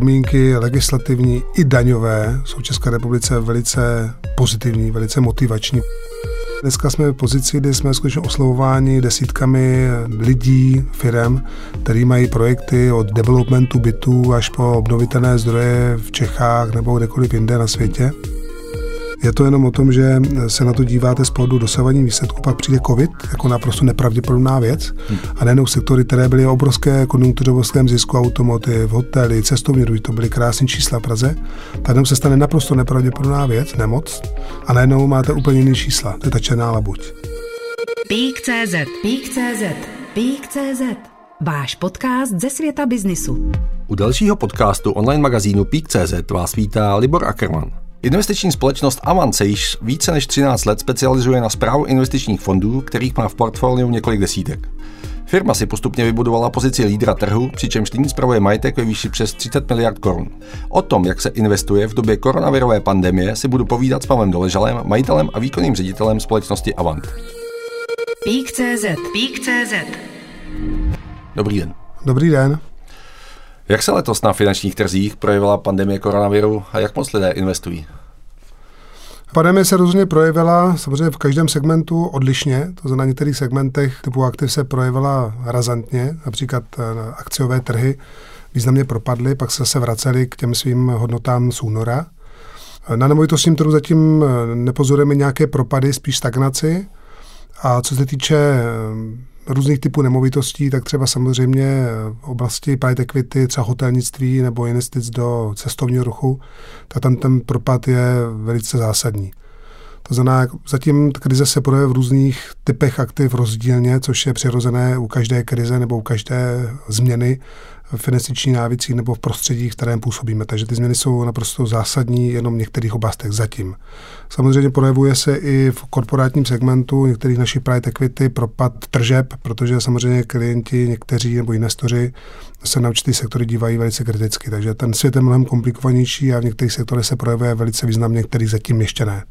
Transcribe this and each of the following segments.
podmínky legislativní i daňové jsou v České republice velice pozitivní, velice motivační. Dneska jsme v pozici, kdy jsme skutečně oslovováni desítkami lidí, firm, který mají projekty od developmentu bytů až po obnovitelné zdroje v Čechách nebo kdekoliv jinde na světě. Je to jenom o tom, že se na to díváte z pohledu dosavadní výsledku, pak přijde COVID jako naprosto nepravděpodobná věc hmm. a nejenom sektory, které byly obrovské konjunkturovském zisku, automotiv, hotely, cestovní ruch, to byly krásné čísla v Praze. Tady se stane naprosto nepravděpodobná věc, nemoc, a najednou máte úplně jiný čísla. To je ta černá labuť. Pík.cz Pík.cz Pík.cz Váš podcast ze světa biznisu. U dalšího podcastu online magazínu Pík.cz vás vítá Libor Ackermann. Investiční společnost Avant se již více než 13 let specializuje na zprávu investičních fondů, kterých má v portfoliu několik desítek. Firma si postupně vybudovala pozici lídra trhu, přičemž nyní spravuje majetek ve výši přes 30 miliard korun. O tom, jak se investuje v době koronavirové pandemie, si budu povídat s Pavlem Doležalem, majitelem a výkonným ředitelem společnosti Avant. Pík.cz Pík.cz Dobrý den. Dobrý den. Jak se letos na finančních trzích projevila pandemie koronaviru a jak moc lidé investují? Pandemie se rozhodně projevila samozřejmě v každém segmentu odlišně, to znamená na některých segmentech typu aktiv se projevila razantně, například eh, akciové trhy významně propadly, pak se zase vraceli k těm svým hodnotám z února. Na nemovitostním trhu zatím eh, nepozorujeme nějaké propady, spíš stagnaci. A co se týče eh, různých typů nemovitostí, tak třeba samozřejmě v oblasti private equity, třeba hotelnictví nebo investic do cestovního ruchu, tak tam ten propad je velice zásadní. To znamená, zatím krize se projevuje v různých typech aktiv rozdílně, což je přirozené u každé krize nebo u každé změny v investiční návicí nebo v prostředí, v kterém působíme. Takže ty změny jsou naprosto zásadní jenom v některých oblastech zatím. Samozřejmě projevuje se i v korporátním segmentu některých našich private equity propad tržeb, protože samozřejmě klienti, někteří nebo investoři se na určitý sektory dívají velice kriticky. Takže ten svět je mnohem komplikovanější a v některých sektorech se projevuje velice významně, některých zatím ještě ne.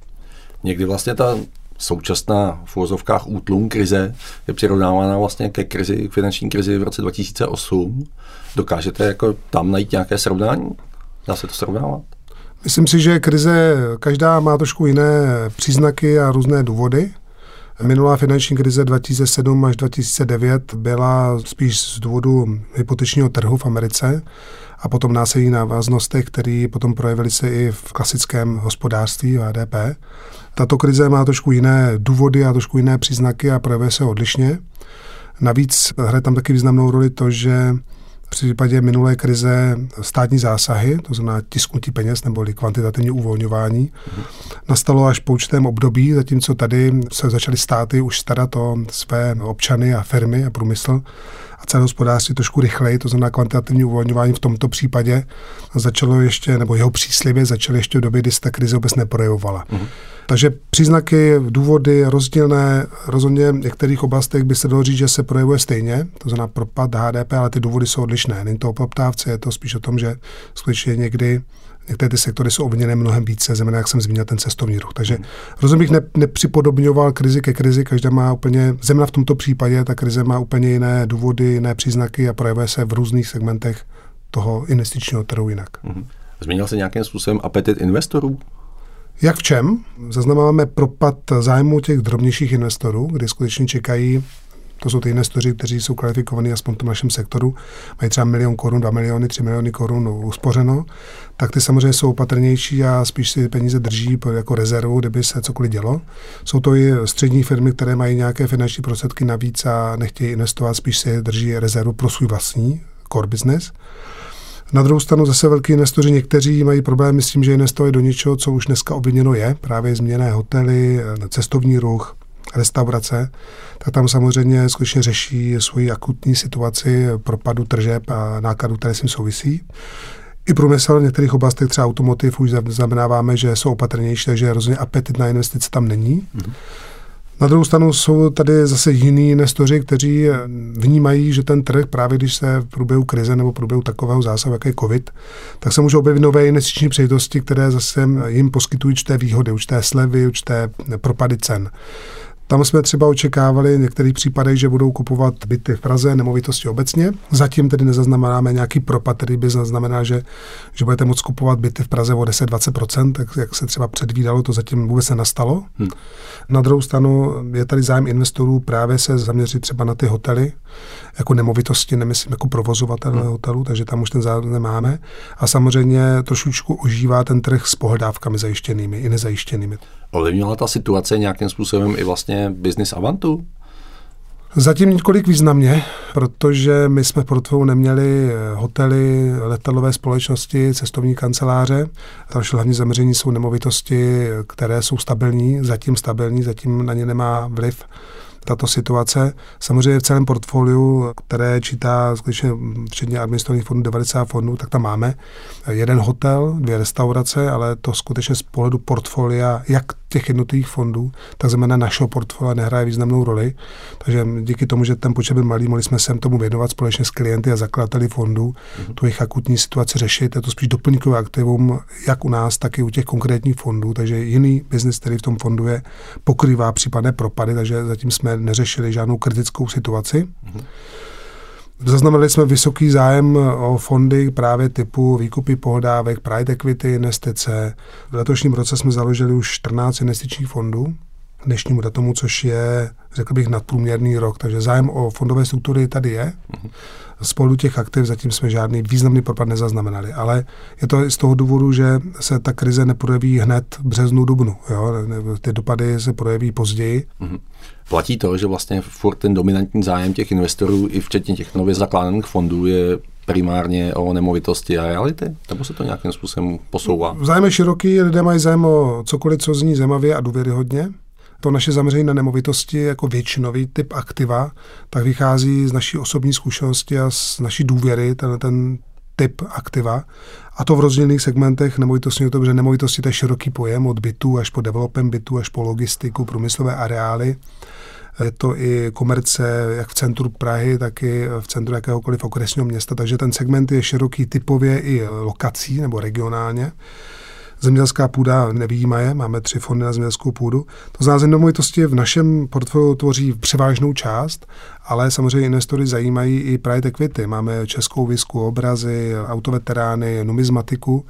Někdy vlastně ta současná v úvozovkách útlum krize je přirovnávána vlastně ke krizi, k finanční krizi v roce 2008. Dokážete jako tam najít nějaké srovnání? Dá se to srovnávat? Myslím si, že krize každá má trošku jiné příznaky a různé důvody. Minulá finanční krize 2007 až 2009 byla spíš z důvodu hypotečního trhu v Americe a potom následní návaznostech, které potom projevily se i v klasickém hospodářství HDP. Tato krize má trošku jiné důvody a trošku jiné příznaky a projevuje se odlišně. Navíc hraje tam taky významnou roli to, že případě minulé krize státní zásahy, to znamená tisknutí peněz nebo kvantitativní uvolňování, nastalo až po určitém období, zatímco tady se začaly státy už starat o své občany a firmy a průmysl a celé hospodářství trošku rychleji, to znamená kvantitativní uvolňování v tomto případě začalo ještě, nebo jeho přísliby začaly ještě v době, kdy se ta krize vůbec neprojevovala. Mm. Takže příznaky, důvody rozdílné, rozhodně v některých oblastech by se dalo říct, že se projevuje stejně, to znamená propad HDP, ale ty důvody jsou odlišné. Není to o poptávce, je to spíš o tom, že skutečně někdy některé ty sektory jsou obviněné mnohem více, zejména jak jsem zmínil ten cestovní ruch. Takže rozhodně bych ne, nepřipodobňoval krizi ke krizi, každá má úplně, zejména v tomto případě, ta krize má úplně jiné důvody, jiné příznaky a projevuje se v různých segmentech toho investičního trhu jinak. Mm-hmm. Změnil se nějakým způsobem apetit investorů? Jak v čem? Zaznamenáme propad zájmu těch drobnějších investorů, kdy skutečně čekají to jsou ty investoři, kteří jsou kvalifikovaní aspoň v tom našem sektoru, mají třeba milion korun, dva miliony, tři miliony korun uspořeno, tak ty samozřejmě jsou opatrnější a spíš si peníze drží jako rezervu, kdyby se cokoliv dělo. Jsou to i střední firmy, které mají nějaké finanční prostředky navíc a nechtějí investovat, spíš si drží rezervu pro svůj vlastní core business. Na druhou stranu zase velký investoři, někteří mají problémy s tím, že investovali do něčeho, co už dneska obviněno je, právě změné hotely, cestovní ruch, restaurace, tak tam samozřejmě skutečně řeší svoji akutní situaci propadu tržeb a nákladů, které s tím souvisí. I průmysl v některých oblastech, třeba automotiv, už znamenáváme, že jsou opatrnější, takže rozhodně apetit na investice tam není. Mm-hmm. Na druhou stranu jsou tady zase jiní investoři, kteří vnímají, že ten trh, právě když se v průběhu krize nebo v průběhu takového zásahu, jako je COVID, tak se můžou objevit nové investiční příležitosti, které zase jim poskytují určité výhody, určité slevy, určité propady cen. Tam jsme třeba očekávali v některých případech, že budou kupovat byty v Praze, nemovitosti obecně. Zatím tedy nezaznamenáme nějaký propad, který by znamená, že, že budete moct kupovat byty v Praze o 10-20%, tak jak se třeba předvídalo, to zatím vůbec nenastalo. Hmm. Na druhou stranu je tady zájem investorů právě se zaměřit třeba na ty hotely, jako nemovitosti, nemyslím jako provozovatel hmm. hotelu, takže tam už ten zájem nemáme. A samozřejmě trošičku ožívá ten trh s pohledávkami zajištěnými i nezajištěnými. Ovlivnila ta situace nějakým způsobem i vlastně business Avantu? Zatím několik významně, protože my jsme v neměli hotely, letalové společnosti, cestovní kanceláře. Další hlavní zaměření jsou nemovitosti, které jsou stabilní, zatím stabilní, zatím na ně nemá vliv tato situace. Samozřejmě v celém portfoliu, které čítá skutečně včetně administrativních fondů 90 fondů, tak tam máme jeden hotel, dvě restaurace, ale to skutečně z pohledu portfolia, jak těch jednotlivých fondů, tak znamená našeho portfolia nehraje významnou roli. Takže díky tomu, že ten počet byl malý, mohli jsme se tomu věnovat společně s klienty a zakladateli fondů, mm-hmm. tu jejich akutní situaci řešit. Je to spíš doplňkové aktivum, jak u nás, tak i u těch konkrétních fondů. Takže jiný biznis, který v tom fondu je, pokrývá případné propady, takže zatím jsme neřešili žádnou kritickou situaci. Mm-hmm. Zaznamenali jsme vysoký zájem o fondy právě typu výkupy pohledávek, private equity, investice. V letošním roce jsme založili už 14 investičních fondů dnešnímu datumu, což je, řekl bych, nadprůměrný rok. Takže zájem o fondové struktury tady je. Z pohledu těch aktiv zatím jsme žádný významný propad nezaznamenali, ale je to z toho důvodu, že se ta krize neprojeví hned v březnu, dubnu. Jo? Ty dopady se projeví později. Mm-hmm. Platí to, že vlastně furt ten dominantní zájem těch investorů, i včetně těch nově zakládaných fondů, je primárně o nemovitosti a reality? Nebo se to nějakým způsobem posouvá? Zájem je široký, lidé mají zájem o cokoliv, co zní zemavě a důvěryhodně to naše zaměření na nemovitosti jako většinový typ aktiva, tak vychází z naší osobní zkušenosti a z naší důvěry, ten, ten typ aktiva. A to v rozdílných segmentech nemovitosti, to, že nemovitosti to je široký pojem od bytů až po developem bytů, až po logistiku, průmyslové areály. Je to i komerce jak v centru Prahy, tak i v centru jakéhokoliv okresního města, takže ten segment je široký typově i lokací nebo regionálně. Zemědělská půda nevýjímaje, máme tři fondy na zemědělskou půdu. To znamená, nemovitosti v našem portfoliu tvoří převážnou část, ale samozřejmě investory zajímají i private equity. Máme českou visku, obrazy, autoveterány, numizmatiku.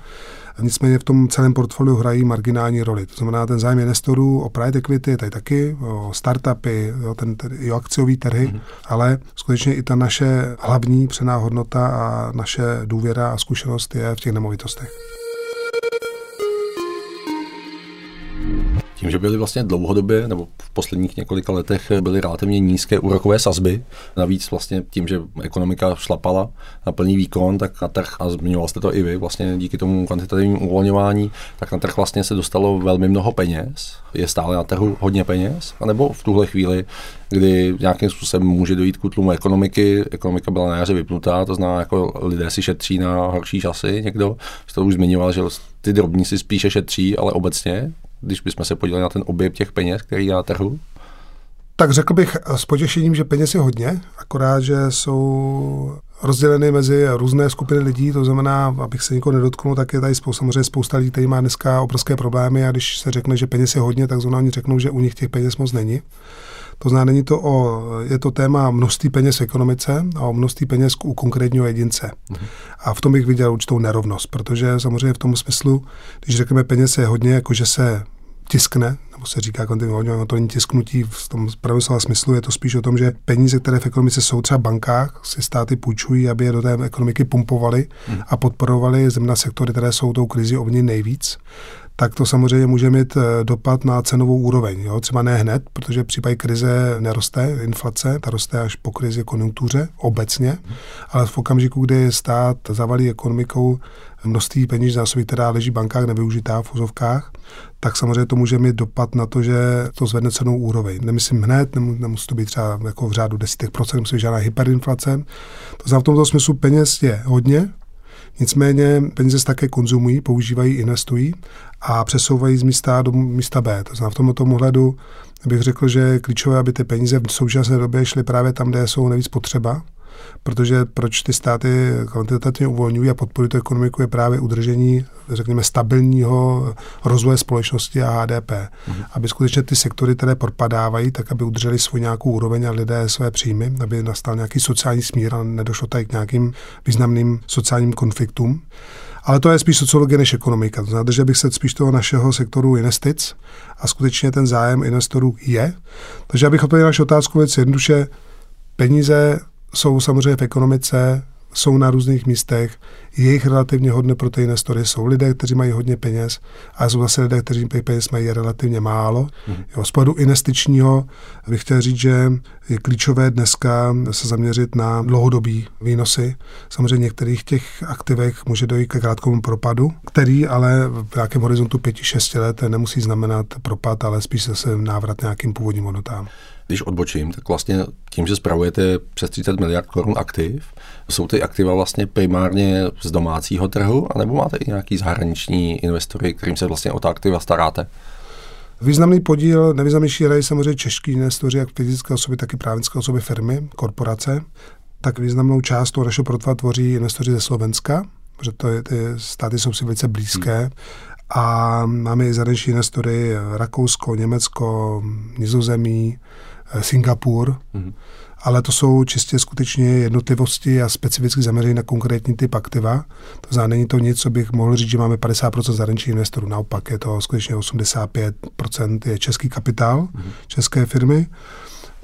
Nicméně v tom celém portfoliu hrají marginální roli. To znamená, ten zájem investorů o private equity je tady taky, o startupy, o, ten, i o akciový trhy, mm-hmm. ale skutečně i ta naše hlavní přená hodnota a naše důvěra a zkušenost je v těch nemovitostech. Tím, že byly vlastně dlouhodobě, nebo v posledních několika letech byly relativně nízké úrokové sazby, navíc vlastně tím, že ekonomika šlapala na plný výkon, tak na trh, a zmiňoval jste to i vy, vlastně díky tomu kvantitativnímu uvolňování, tak na trh vlastně se dostalo velmi mnoho peněz. Je stále na trhu hodně peněz? A nebo v tuhle chvíli, kdy nějakým způsobem může dojít k útlumu ekonomiky, ekonomika byla na jaře vypnutá, to znamená, jako lidé si šetří na horší časy, někdo, jste už zmiňoval, že ty drobní si spíše šetří, ale obecně když bychom se podívali na ten objem těch peněz, který je na trhu? Tak řekl bych s potěšením, že peněz je hodně, akorát, že jsou rozděleny mezi různé skupiny lidí, to znamená, abych se nikoho nedotknul, tak je tady spou, samozřejmě spousta lidí, který má dneska obrovské problémy a když se řekne, že peněz je hodně, tak zrovna oni řeknou, že u nich těch peněz moc není. To znamená, není to o, je to téma množství peněz v ekonomice a o množství peněz u konkrétního jedince. Mm-hmm. A v tom bych viděl určitou nerovnost, protože samozřejmě v tom smyslu, když řekneme peněz je hodně, jako že se tiskne, nebo se říká kontinuálně, to není tisknutí v tom pravém slova smyslu, je to spíš o tom, že peníze, které v ekonomice jsou třeba v bankách, si státy půjčují, aby je do té ekonomiky pumpovali hmm. a podporovali zemna sektory, které jsou tou krizi ovně nejvíc tak to samozřejmě může mít eh, dopad na cenovou úroveň. Jo? Třeba ne hned, protože v případě krize neroste inflace, ta roste až po krizi konjunktuře obecně, ale v okamžiku, kdy stát zavalí ekonomikou množství peněz zásobí, která leží v bankách nevyužitá v úzovkách, tak samozřejmě to může mít dopad na to, že to zvedne cenou úroveň. Nemyslím hned, nemusí to být třeba jako v řádu desítek procent, musí být žádná hyperinflace. To znamená, v tomto smyslu peněz je hodně, Nicméně peníze se také konzumují, používají, investují a přesouvají z místa do místa B. To znamená v tomto ohledu bych řekl, že je klíčové, aby ty peníze v současné době šly právě tam, kde jsou nejvíc potřeba protože proč ty státy kvantitativně uvolňují a podporují tu ekonomiku je právě udržení, řekněme, stabilního rozvoje společnosti a HDP. Mm-hmm. Aby skutečně ty sektory, které propadávají, tak aby udrželi svůj nějakou úroveň a lidé své příjmy, aby nastal nějaký sociální smír a nedošlo tady k nějakým významným sociálním konfliktům. Ale to je spíš sociologie než ekonomika. To znamená, že bych se spíš toho našeho sektoru investic a skutečně ten zájem investorů je. Takže abych odpověděl naši otázku věc jednoduše, peníze jsou samozřejmě v ekonomice jsou na různých místech, jejich relativně hodné pro ty investory jsou lidé, kteří mají hodně peněz a jsou zase lidé, kteří peněz mají relativně málo. Mm-hmm. Jo, z pohledu investičního bych chtěl říct, že je klíčové dneska se zaměřit na dlouhodobý výnosy. Samozřejmě v některých těch aktivech může dojít ke krátkomu propadu, který ale v nějakém horizontu 5-6 let nemusí znamenat propad, ale spíš se návrat nějakým původním hodnotám. Když odbočím, tak vlastně tím, že spravujete přes 30 miliard korun aktiv, jsou ty aktiva vlastně primárně z domácího trhu, anebo máte i nějaký zahraniční investory, kterým se vlastně o ta aktiva staráte? Významný podíl, nevýznamnější hrají samozřejmě čeští investoři, jak fyzické osoby, tak i právnické osoby, firmy, korporace. Tak významnou část toho našeho portfólia tvoří investoři ze Slovenska, protože to je, ty státy jsou si velice blízké. Hmm. A máme i zahraniční investory Rakousko, Německo, Nizozemí, Singapur, mm-hmm. ale to jsou čistě skutečně jednotlivosti a specificky zaměření na konkrétní typ aktiva. To znamená, není to nic, co bych mohl říct, že máme 50% zahraničních investorů. Naopak je to skutečně 85% je český kapitál, mm-hmm. české firmy.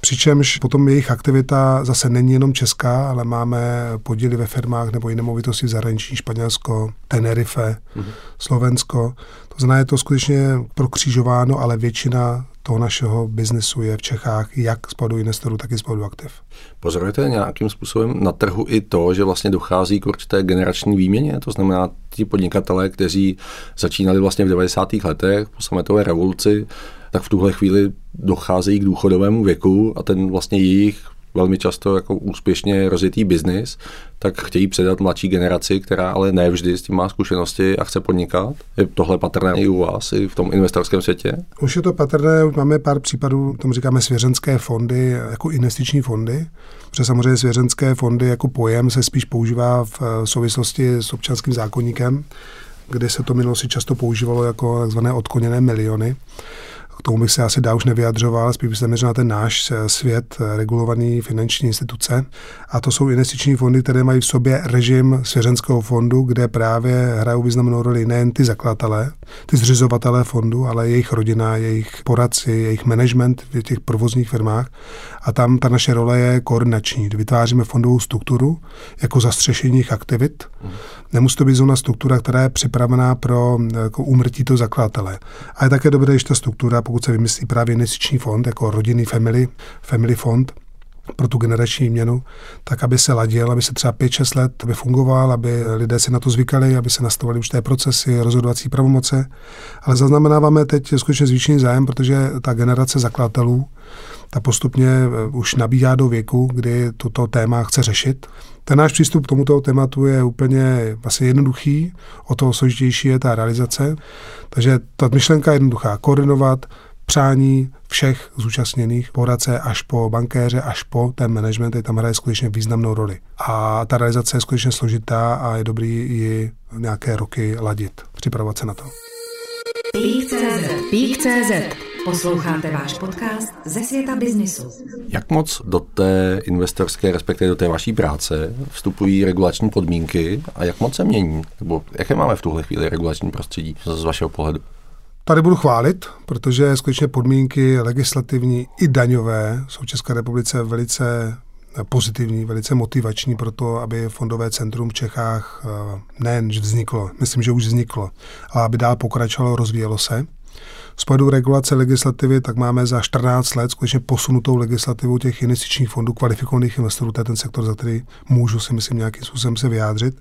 Přičemž potom jejich aktivita zase není jenom česká, ale máme podíly ve firmách nebo i nemovitosti v zahraničí, Španělsko, Tenerife, mm-hmm. Slovensko. To znamená, je to skutečně prokřížováno, ale většina toho našeho biznesu je v Čechách jak z pohledu investorů, tak i z pohledu aktiv. Pozorujete nějakým způsobem na trhu i to, že vlastně dochází k určité generační výměně? To znamená, ti podnikatelé, kteří začínali vlastně v 90. letech po sametové revoluci, tak v tuhle chvíli docházejí k důchodovému věku a ten vlastně jejich velmi často jako úspěšně rozjetý biznis, tak chtějí předat mladší generaci, která ale ne vždy s tím má zkušenosti a chce podnikat. Je tohle patrné i u vás, i v tom investorském světě? Už je to patrné, máme pár případů, tomu říkáme svěřenské fondy, jako investiční fondy, protože samozřejmě svěřenské fondy jako pojem se spíš používá v souvislosti s občanským zákonníkem, kde se to minulosti často používalo jako takzvané odkoněné miliony. K tomu bych se asi dá už nevyjadřoval, spíš bych se zaměřil na ten náš eh, svět eh, regulovaný finanční instituce. A to jsou investiční fondy, které mají v sobě režim svěřenského fondu, kde právě hrajou významnou roli nejen ty zakladatelé, ty zřizovatelé fondu, ale jejich rodina, jejich poradci, jejich management v těch provozních firmách. A tam ta naše role je koordinační. Vytváříme fondovou strukturu jako zastřešení aktivit. Nemusí to být zóna struktura, která je připravená pro jako úmrtí toho zakladatele. A je také dobré, když ta struktura, pokud se vymyslí právě investiční fond, jako rodinný family, family fond, pro tu generační měnu, tak aby se ladil, aby se třeba 5-6 let aby fungoval, aby lidé si na to zvykali, aby se nastavili už té procesy, rozhodovací pravomoce. Ale zaznamenáváme teď skutečně zvýšený zájem, protože ta generace zakladatelů, ta postupně eh, už nabíhá do věku, kdy toto téma chce řešit. Ten náš přístup k tomuto tématu je úplně vlastně jednoduchý, o to složitější je ta realizace. Takže ta myšlenka je jednoduchá. Koordinovat přání všech zúčastněných, poradce až po bankéře, až po ten management, je tam hraje skutečně významnou roli. A ta realizace je skutečně složitá a je dobrý ji nějaké roky ladit, připravovat se na to. Pík.cz Posloucháte váš podcast ze světa biznisu. Jak moc do té investorské, respektive do té vaší práce vstupují regulační podmínky a jak moc se mění? Nebo jaké máme v tuhle chvíli regulační prostředí z vašeho pohledu? Tady budu chválit, protože skutečně podmínky legislativní i daňové jsou v České republice velice pozitivní, velice motivační pro to, aby fondové centrum v Čechách eh, nejen vzniklo, myslím, že už vzniklo, ale aby dál pokračovalo, rozvíjelo se. Z pohledu regulace legislativy, tak máme za 14 let skutečně posunutou legislativu těch investičních fondů kvalifikovaných investorů, to je ten sektor, za který můžu si myslím nějakým způsobem se vyjádřit.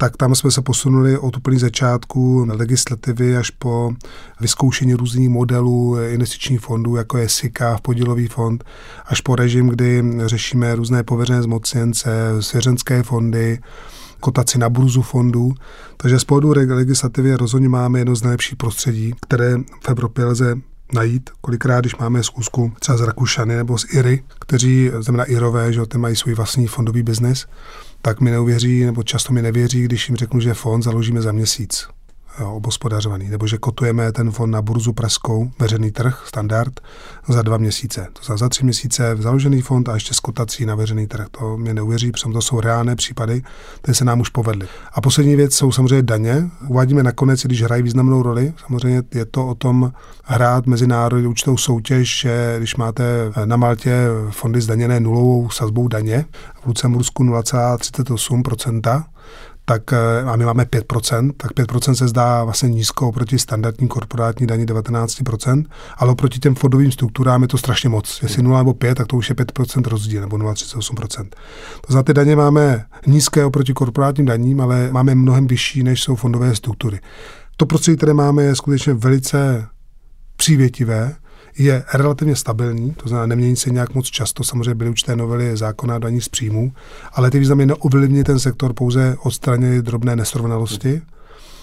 Tak tam jsme se posunuli od úplně začátku legislativy až po vyzkoušení různých modelů investičních fondů, jako je SICA, podílový fond, až po režim, kdy řešíme různé pověřené zmocněnce, svěřenské fondy, kotaci na burzu fondů. Takže z pohledu legislativy rozhodně máme jedno z nejlepších prostředí, které v Evropě lze najít. Kolikrát, když máme zkusku třeba z Rakušany nebo z Iry, kteří, znamená Irové, že ty mají svůj vlastní fondový biznis, tak mi neuvěří, nebo často mi nevěří, když jim řeknu, že fond založíme za měsíc obospodařovaný, nebo že kotujeme ten fond na burzu Preskou, veřejný trh, standard, za dva měsíce. To znamená za tři měsíce založený fond a ještě s kotací na veřejný trh. To mě neuvěří, protože to jsou reálné případy, které se nám už povedly. A poslední věc jsou samozřejmě daně. Uvádíme nakonec, když hrají významnou roli. Samozřejmě je to o tom hrát mezinárodní určitou soutěž, že když máte na Maltě fondy zdaněné nulovou sazbou daně, v Lucembursku 0,38%, tak eh, a my máme 5%, tak 5% se zdá vlastně nízko oproti standardní korporátní daní 19%, ale oproti těm fondovým strukturám je to strašně moc. Jestli 0 nebo 5, tak to už je 5% rozdíl, nebo 0,38%. To za ty daně máme nízké oproti korporátním daním, ale máme mnohem vyšší, než jsou fondové struktury. To prostředí, které máme, je skutečně velice přívětivé, je relativně stabilní, to znamená nemění se nějak moc často, samozřejmě byly určité novely zákona daní z příjmů, ale ty významy neovlivní ten sektor, pouze odstranili drobné nesrovnalosti.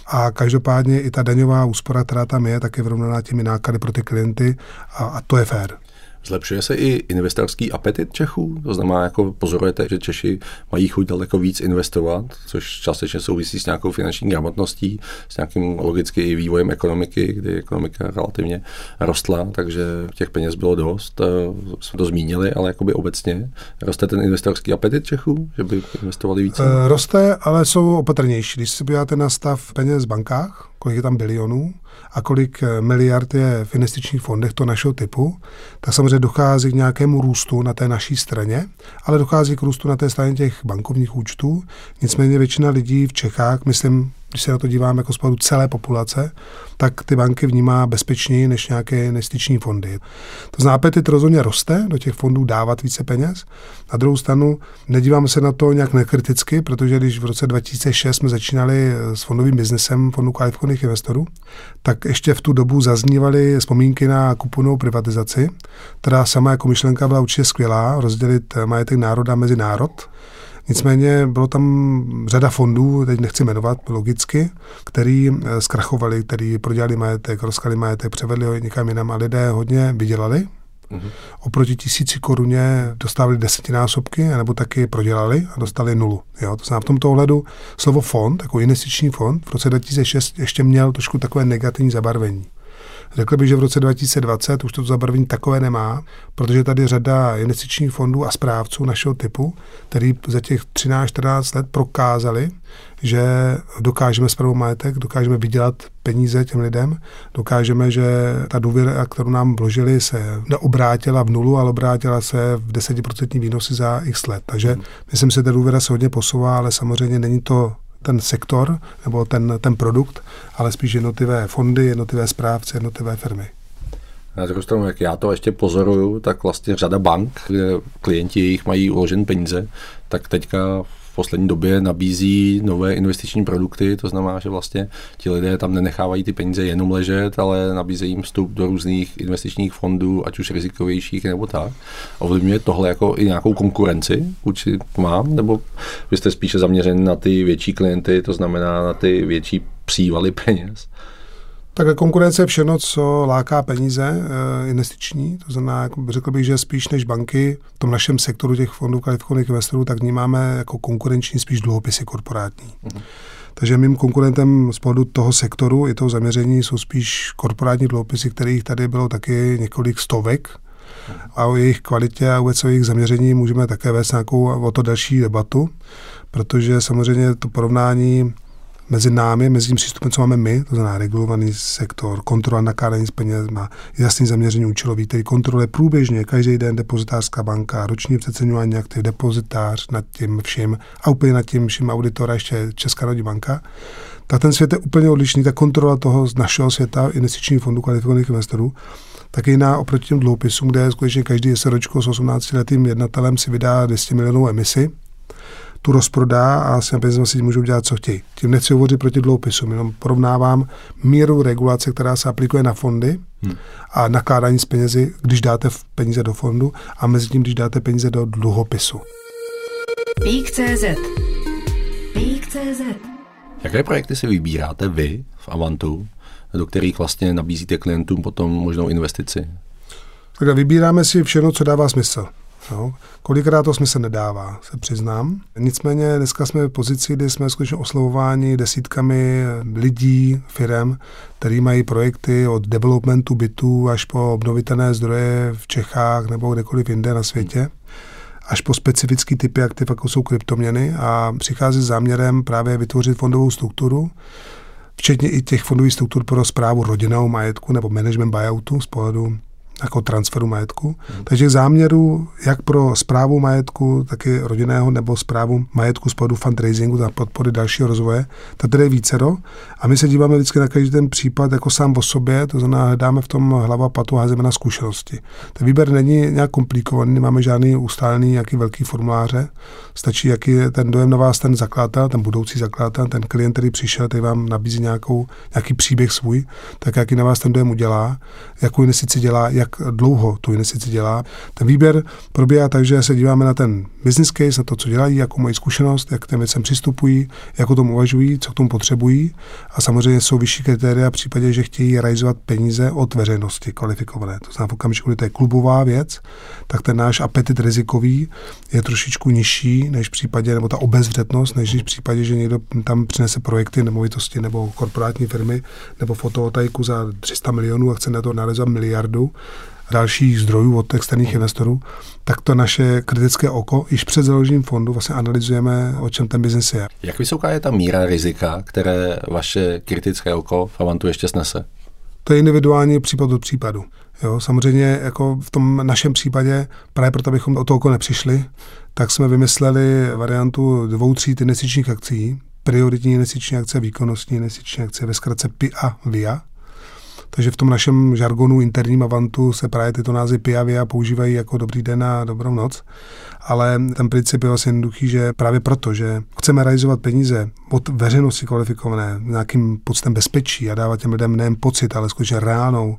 A každopádně i ta daňová úspora, která tam je, tak je vyrovnaná těmi náklady pro ty klienty a, a to je fér. Zlepšuje se i investorský apetit Čechů? To znamená, jako pozorujete, že Češi mají chuť daleko víc investovat, což částečně souvisí s nějakou finanční gramotností, s nějakým logicky i vývojem ekonomiky, kdy ekonomika relativně rostla, takže těch peněz bylo dost. Eh, jsme to zmínili, ale jakoby obecně roste ten investorský apetit Čechů, že by investovali více? E, roste, ale jsou opatrnější. Když se podíváte na stav peněz v bankách, kolik je tam bilionů a kolik eh, miliard je v investičních fondech to našeho typu, tak samozřejmě dochází k nějakému růstu na té naší straně, ale dochází k růstu na té straně těch bankovních účtů. Nicméně většina lidí v Čechách, myslím, když se na to dívám jako z celé populace, tak ty banky vnímá bezpečněji než nějaké investiční fondy. To znamená, apetit rozhodně roste do těch fondů dávat více peněz. Na druhou stranu nedíváme se na to nějak nekriticky, protože když v roce 2006 jsme začínali s fondovým biznesem fondu kvalifikovaných investorů, tak ještě v tu dobu zaznívaly vzpomínky na kuponovou privatizaci, která sama jako myšlenka byla určitě skvělá, rozdělit majetek národa mezi národ, Nicméně bylo tam řada fondů, teď nechci jmenovat logicky, který eh, zkrachovali, který prodělali majetek, rozkali majetek, převedli ho někam jinam a lidé hodně vydělali. Mm-hmm. Oproti tisíci koruně dostávali desetinásobky, nebo taky prodělali a dostali nulu. Jo? To znamená, v tomto ohledu slovo fond, jako investiční fond, v roce 2006 ještě měl trošku takové negativní zabarvení. Řekl bych, že v roce 2020 už to zabarvení takové nemá, protože tady řada investičních fondů a správců našeho typu, který za těch 13-14 let prokázali, že dokážeme spravovat majetek, dokážeme vydělat peníze těm lidem, dokážeme, že ta důvěra, kterou nám vložili, se neobrátila v nulu, ale obrátila se v 10% výnosy za x let. Takže myslím si, že ta důvěra se hodně posouvá, ale samozřejmě není to ten sektor nebo ten, ten produkt, ale spíš jednotlivé fondy, jednotlivé správce, jednotlivé firmy. Na druhou stranu, jak já to ještě pozoruju, tak vlastně řada bank, kde klienti jich mají uložen peníze, tak teďka poslední době nabízí nové investiční produkty, to znamená, že vlastně ti lidé tam nenechávají ty peníze jenom ležet, ale nabízejí jim vstup do různých investičních fondů, ať už rizikovějších nebo tak. Ovlivňuje tohle jako i nějakou konkurenci vůči mám, nebo vy jste spíše zaměřen na ty větší klienty, to znamená na ty větší přívaly peněz? Tak konkurence je všechno, co láká peníze e, investiční. To znamená, jako řekl bych, že spíš než banky v tom našem sektoru těch fondů kvalifikovaných investorů, tak vnímáme jako konkurenční spíš dluhopisy korporátní. Mm-hmm. Takže mým konkurentem z pohledu toho sektoru i toho zaměření jsou spíš korporátní dluhopisy, kterých tady bylo taky několik stovek. A o jejich kvalitě a vůbec o jejich zaměření můžeme také vést nějakou o to další debatu, protože samozřejmě to porovnání mezi námi, mezi tím přístupem, co máme my, to znamená regulovaný sektor, kontrola nakládání s penězma, jasný zaměření účelový, který kontroluje průběžně každý den depozitářská banka, roční přeceňování aktiv, depozitář nad tím vším a úplně nad tím vším auditora ještě Česká národní banka, tak ten svět je úplně odlišný. Ta kontrola toho z našeho světa investičních fondů kvalifikovaných investorů tak jiná oproti těm dluhopisům, kde skutečně každý SROčko s 18-letým jednatelem si vydá 200 milionů emisi tu rozprodá a s těmi penězmi si můžou dělat, co chtějí. Tím nechci hovořit proti dluhopisům, jenom porovnávám míru regulace, která se aplikuje na fondy hmm. a nakládání s penězi, když dáte peníze do fondu a mezi tím, když dáte peníze do dluhopisu. Pík.cz Pík.cz Jaké projekty si vybíráte vy v Avantu do kterých vlastně nabízíte klientům potom možnou investici? Tak vybíráme si všechno, co dává smysl. Jo. Kolikrát to smysl nedává, se přiznám. Nicméně dneska jsme v pozici, kdy jsme skutečně oslovováni desítkami lidí, firm, který mají projekty od developmentu bytů až po obnovitelné zdroje v Čechách nebo kdekoliv jinde na světě až po specifický typy aktiv, jako jsou kryptoměny a přichází s záměrem právě vytvořit fondovou strukturu, včetně i těch fondových struktur pro zprávu rodinného majetku nebo management buyoutu z pohledu jako transferu majetku. Hmm. Takže záměru jak pro zprávu majetku, tak i rodinného nebo zprávu majetku z pohledu fundraisingu a podpory dalšího rozvoje, tak tady je vícero. A my se díváme vždycky na každý ten případ jako sám o sobě, to znamená, hledáme v tom hlava patu a házíme na zkušenosti. Ten výběr není nějak komplikovaný, nemáme žádný ustálený nějaký velký formuláře. Stačí, jaký je ten dojem na vás ten zakladatel, ten budoucí zakladatel, ten klient, který přišel, který vám nabízí nějakou, nějaký příběh svůj, tak jaký na vás ten dojem udělá, jakou investici dělá, jak jak dlouho tu investici dělá. Ten výběr probíhá tak, že se díváme na ten business case, na to, co dělají, jakou mají zkušenost, jak těm věcem přistupují, jak o tom uvažují, co k tomu potřebují. A samozřejmě jsou vyšší kritéria v případě, že chtějí realizovat peníze od veřejnosti kvalifikované. To znamená, v okamžiku, kdy to je klubová věc, tak ten náš apetit rizikový je trošičku nižší než v případě, nebo ta obezřetnost, než v případě, že někdo tam přinese projekty nemovitosti nebo korporátní firmy nebo fotovoltaiku za 300 milionů a chce na to narazit miliardu, dalších zdrojů od externích investorů, tak to naše kritické oko již před založením fondu vlastně analyzujeme, o čem ten biznis je. Jak vysoká je ta míra rizika, které vaše kritické oko v Avantu ještě snese? To je individuální případ od případu. Jo, samozřejmě jako v tom našem případě, právě proto, abychom o to oko nepřišli, tak jsme vymysleli variantu dvou tří investičních akcí, prioritní investiční akce, výkonnostní investiční akce, ve zkratce PIA VIA, takže v tom našem žargonu interním Avantu se právě tyto názvy Piavia používají jako dobrý den a dobrou noc. Ale ten princip je vlastně jednoduchý, že právě proto, že chceme realizovat peníze od veřejnosti kvalifikované, nějakým pocitem bezpečí a dávat těm lidem nejen pocit, ale skutečně reálnou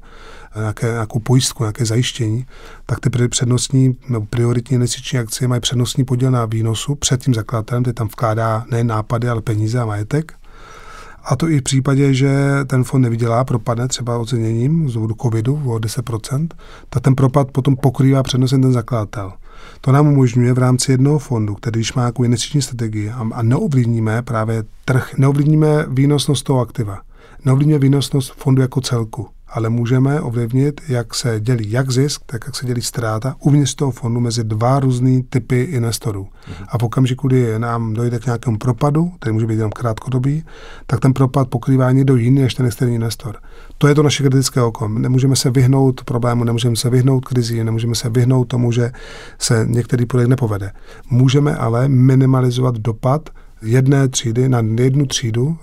nějaké, nějakou pojistku, nějaké zajištění, tak ty přednostní nebo prioritní investiční akcie mají přednostní podíl na výnosu před tím zakladatelem, který tam vkládá ne nápady, ale peníze a majetek. A to i v případě, že ten fond nevydělá, propadne třeba oceněním z důvodu covidu o 10%, tak ten propad potom pokrývá přednosem ten zakladatel. To nám umožňuje v rámci jednoho fondu, který již má jako investiční strategii a, a neovlivníme právě trh, neovlivníme výnosnost toho aktiva, neovlivníme výnosnost fondu jako celku ale můžeme ovlivnit, jak se dělí jak zisk, tak jak se dělí ztráta uvnitř toho fondu mezi dva různé typy investorů. Mm-hmm. A v okamžiku, kdy nám dojde k nějakému propadu, který může být jenom krátkodobý, tak ten propad pokrývá někdo jiný než ten externí investor. To je to naše kritické oko. Nemůžeme se vyhnout problému, nemůžeme se vyhnout krizi, nemůžeme se vyhnout tomu, že se některý projekt nepovede. Můžeme ale minimalizovat dopad jedné třídy na jednu třídu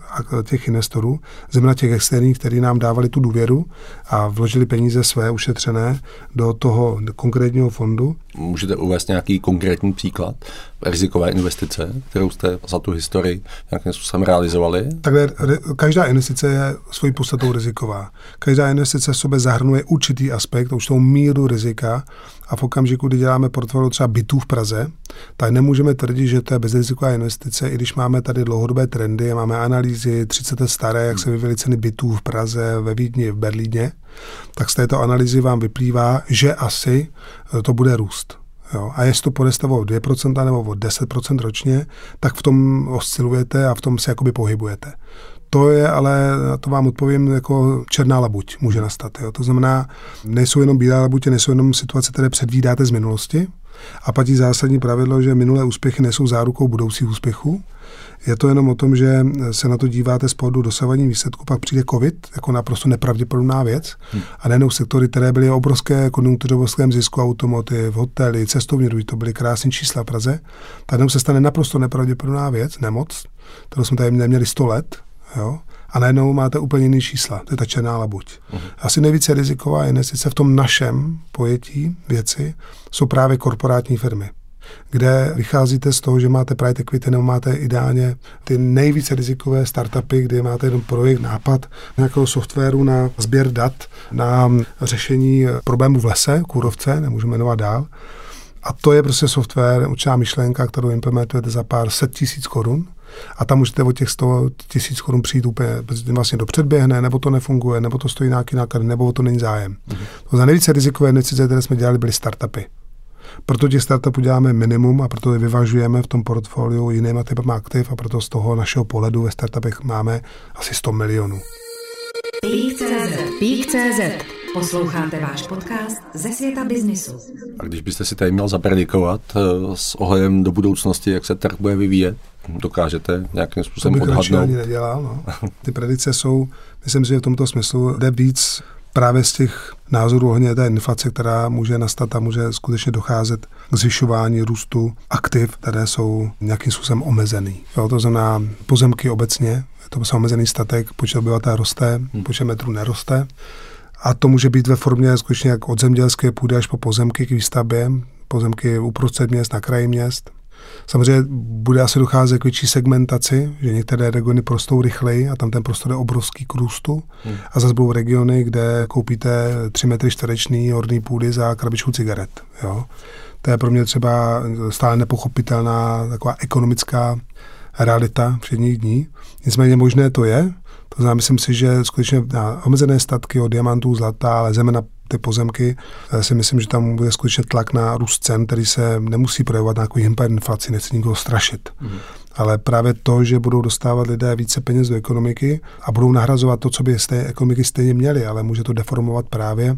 těch investorů, zejména těch externích, kteří nám dávali tu důvěru a vložili peníze své ušetřené do toho konkrétního fondu. Můžete uvést nějaký konkrétní příklad rizikové investice, kterou jste za tu historii nějakým způsobem realizovali? Takhle, každá investice je svojí podstatou riziková. Každá investice v sobě zahrnuje určitý aspekt, určitou míru rizika a v okamžiku, kdy děláme portfolio třeba bytů v Praze, tak nemůžeme tvrdit, že to je bezriziková investice, i když máme tady dlouhodobé trendy, máme analýzy 30 staré, jak se vyvíjely ceny bytů v Praze, ve Vídni, v Berlíně, tak z této analýzy vám vyplývá, že asi to bude růst. Jo. A jestli to poroste o 2% nebo o 10% ročně, tak v tom oscilujete a v tom se jakoby pohybujete. To je ale, to vám odpovím, jako černá labuť může nastat. Jo. To znamená, nejsou jenom bílé labutě, nejsou jenom situace, které předvídáte z minulosti, a platí zásadní pravidlo, že minulé úspěchy nejsou zárukou budoucích úspěchů. Je to jenom o tom, že se na to díváte z pohledu dosavadní výsledku, pak přijde COVID jako naprosto nepravděpodobná věc hmm. a nejenom sektory, které byly obrovské konjunkturovském zisku, automotiv, hotely, cestovní ruch, to byly krásné čísla v Praze, tak se stane naprosto nepravděpodobná věc, nemoc, kterou jsme tady neměli 100 let, jo, a najednou máte úplně jiný čísla. To je ta černá labuť. Uh-huh. Asi nejvíce riziková investice v tom našem pojetí věci jsou právě korporátní firmy kde vycházíte z toho, že máte private equity nebo máte ideálně ty nejvíce rizikové startupy, kde máte jeden projekt, nápad nějakého softwaru na sběr dat, na řešení problémů v lese, kůrovce, nemůžeme jmenovat dál. A to je prostě software, určitá myšlenka, kterou implementujete za pár set tisíc korun A tam můžete o těch 100 tisíc korun přijít úplně vlastně do předběhne, nebo to nefunguje, nebo to stojí nějaký náklad, nebo o to není zájem. Mm-hmm. To za nejvíce rizikové investice, které jsme dělali, byly startupy. Proto těch startupů děláme minimum a proto je vyvažujeme v tom portfoliu jinýma typem aktiv a proto z toho našeho pohledu ve startupech máme asi 100 milionů. Pík.cz Posloucháte váš podcast ze světa biznisu. A když byste si tady měl zapredikovat eh, s ohledem do budoucnosti, jak se trh bude vyvíjet, dokážete nějakým způsobem to odhadnout? ani nedělal. No. Ty predice jsou, myslím si, že v tomto smyslu jde víc právě z těch názorů ohledně té inflace, která může nastat a může skutečně docházet k zvyšování růstu aktiv, které jsou nějakým způsobem omezený. Jo, to znamená pozemky obecně, je to prostě omezený statek, počet obyvatel roste, hmm. počet metrů neroste. A to může být ve formě skutečně jak od zemědělské půdy až po pozemky k výstavbě, pozemky uprostřed měst, na kraji měst. Samozřejmě bude asi docházet k větší segmentaci, že některé regiony prostou rychleji a tam ten prostor je obrovský k růstu. Hmm. A zase budou regiony, kde koupíte 3 metry čtvereční horní půdy za krabičku cigaret. Jo. To je pro mě třeba stále nepochopitelná taková ekonomická realita všedních dní. Nicméně možné to je. To znamená, myslím si, že skutečně na omezené statky od diamantů, zlata, ale zeme na ty pozemky, si myslím, že tam bude skutečně tlak na růst cen, který se nemusí projevovat na nějakou hyperinflaci, nechci nikoho strašit. Mm. Ale právě to, že budou dostávat lidé více peněz do ekonomiky a budou nahrazovat to, co by z té ekonomiky stejně měli, ale může to deformovat právě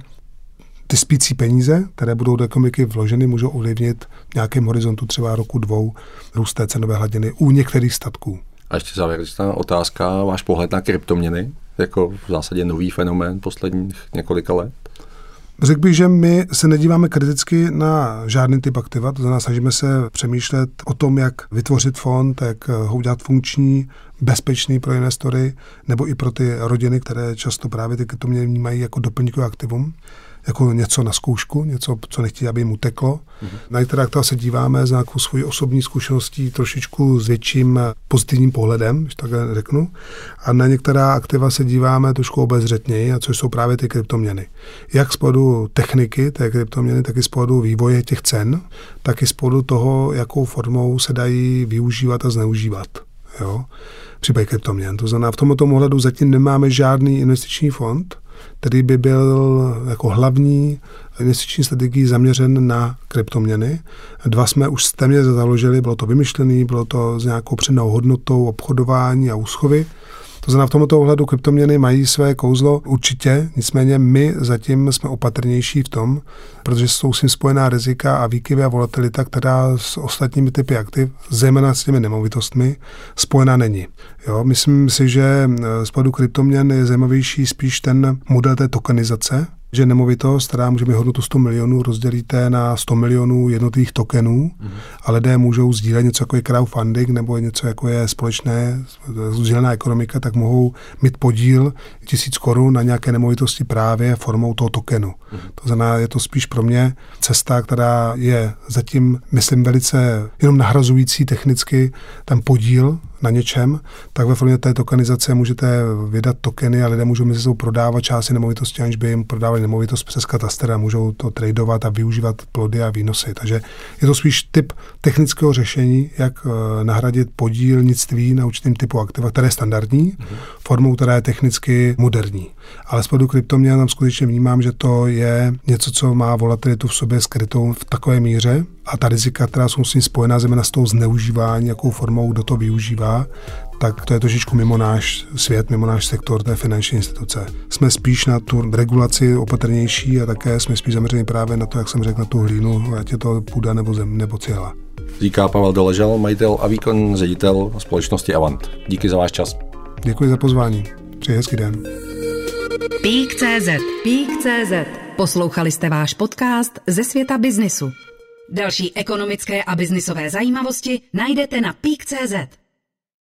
ty spící peníze, které budou do ekonomiky vloženy, můžou ovlivnit v nějakém horizontu třeba roku dvou růst té cenové hladiny u některých statků. A ještě závěrečná otázka, váš pohled na kryptoměny, jako v zásadě nový fenomén posledních několika let? Řekl bych, že my se nedíváme kriticky na žádný typ aktiva, to znamená, snažíme se přemýšlet o tom, jak vytvořit fond, jak ho udělat funkční, bezpečný pro investory, nebo i pro ty rodiny, které často právě ty kryptoměny vnímají jako doplňkové aktivum jako něco na zkoušku, něco, co nechtějí, aby jim uteklo. Mm-hmm. Na aktiva se díváme z nějakou svojí osobní zkušeností trošičku s větším pozitivním pohledem, když tak řeknu. A na některá aktiva se díváme trošku obezřetněji, a což jsou právě ty kryptoměny. Jak z pohledu techniky té kryptoměny, tak i z pohledu vývoje těch cen, tak i z pohledu toho, jakou formou se dají využívat a zneužívat. Jo? Případě kryptoměn. To znamená, v tomto ohledu zatím nemáme žádný investiční fond, který by byl jako hlavní investiční strategii zaměřen na kryptoměny. Dva jsme už téměř založili, bylo to vymyšlené, bylo to s nějakou přednou hodnotou obchodování a úschovy. To znamená, v tomto ohledu kryptoměny mají své kouzlo určitě, nicméně my zatím jsme opatrnější v tom, protože jsou s tím spojená rizika a výkyvy a volatilita, která s ostatními typy aktiv, zejména s těmi nemovitostmi, spojená není. Jo, myslím si, že z kryptoměn je zajímavější spíš ten model té tokenizace, že nemovitost, která může mít hodnotu 100 milionů, rozdělíte na 100 milionů jednotlivých tokenů mm-hmm. a lidé můžou sdílet něco jako je crowdfunding nebo něco jako je společné sdílená ekonomika, tak mohou mít podíl tisíc korun na nějaké nemovitosti právě formou toho tokenu. Mm-hmm. To znamená, je to spíš pro mě cesta, která je zatím, myslím, velice jenom nahrazující technicky ten podíl na něčem, tak ve formě té tokenizace můžete vydat tokeny a lidé můžou mezi sebou prodávat části nemovitosti, aniž by jim prodávali nemovitost přes kataster a můžou to tradovat a využívat plody a výnosy. Takže je to spíš typ technického řešení, jak eh, nahradit podílnictví na určitým typu aktiva, které je standardní, mm-hmm. formou, která je technicky moderní. Ale z pohledu kryptoměn tam skutečně vnímám, že to je něco, co má volatilitu v sobě skrytou v takové míře a ta rizika, která jsou s tím spojená, zejména z toho zneužívání, jakou formou kdo to využívá, tak to je trošičku mimo náš svět, mimo náš sektor té finanční instituce. Jsme spíš na tu regulaci opatrnější a také jsme spíš zaměřeni právě na to, jak jsem řekl, na tu hlínu, ať je to půda nebo zem nebo cihla. Říká Pavel Doležel, majitel a výkon ředitel společnosti Avant. Díky za váš čas. Děkuji za pozvání. Přeji hezký den. Pík.cz Pík.cz Poslouchali jste váš podcast ze světa biznisu. Další ekonomické a biznisové zajímavosti najdete na Pík.cz.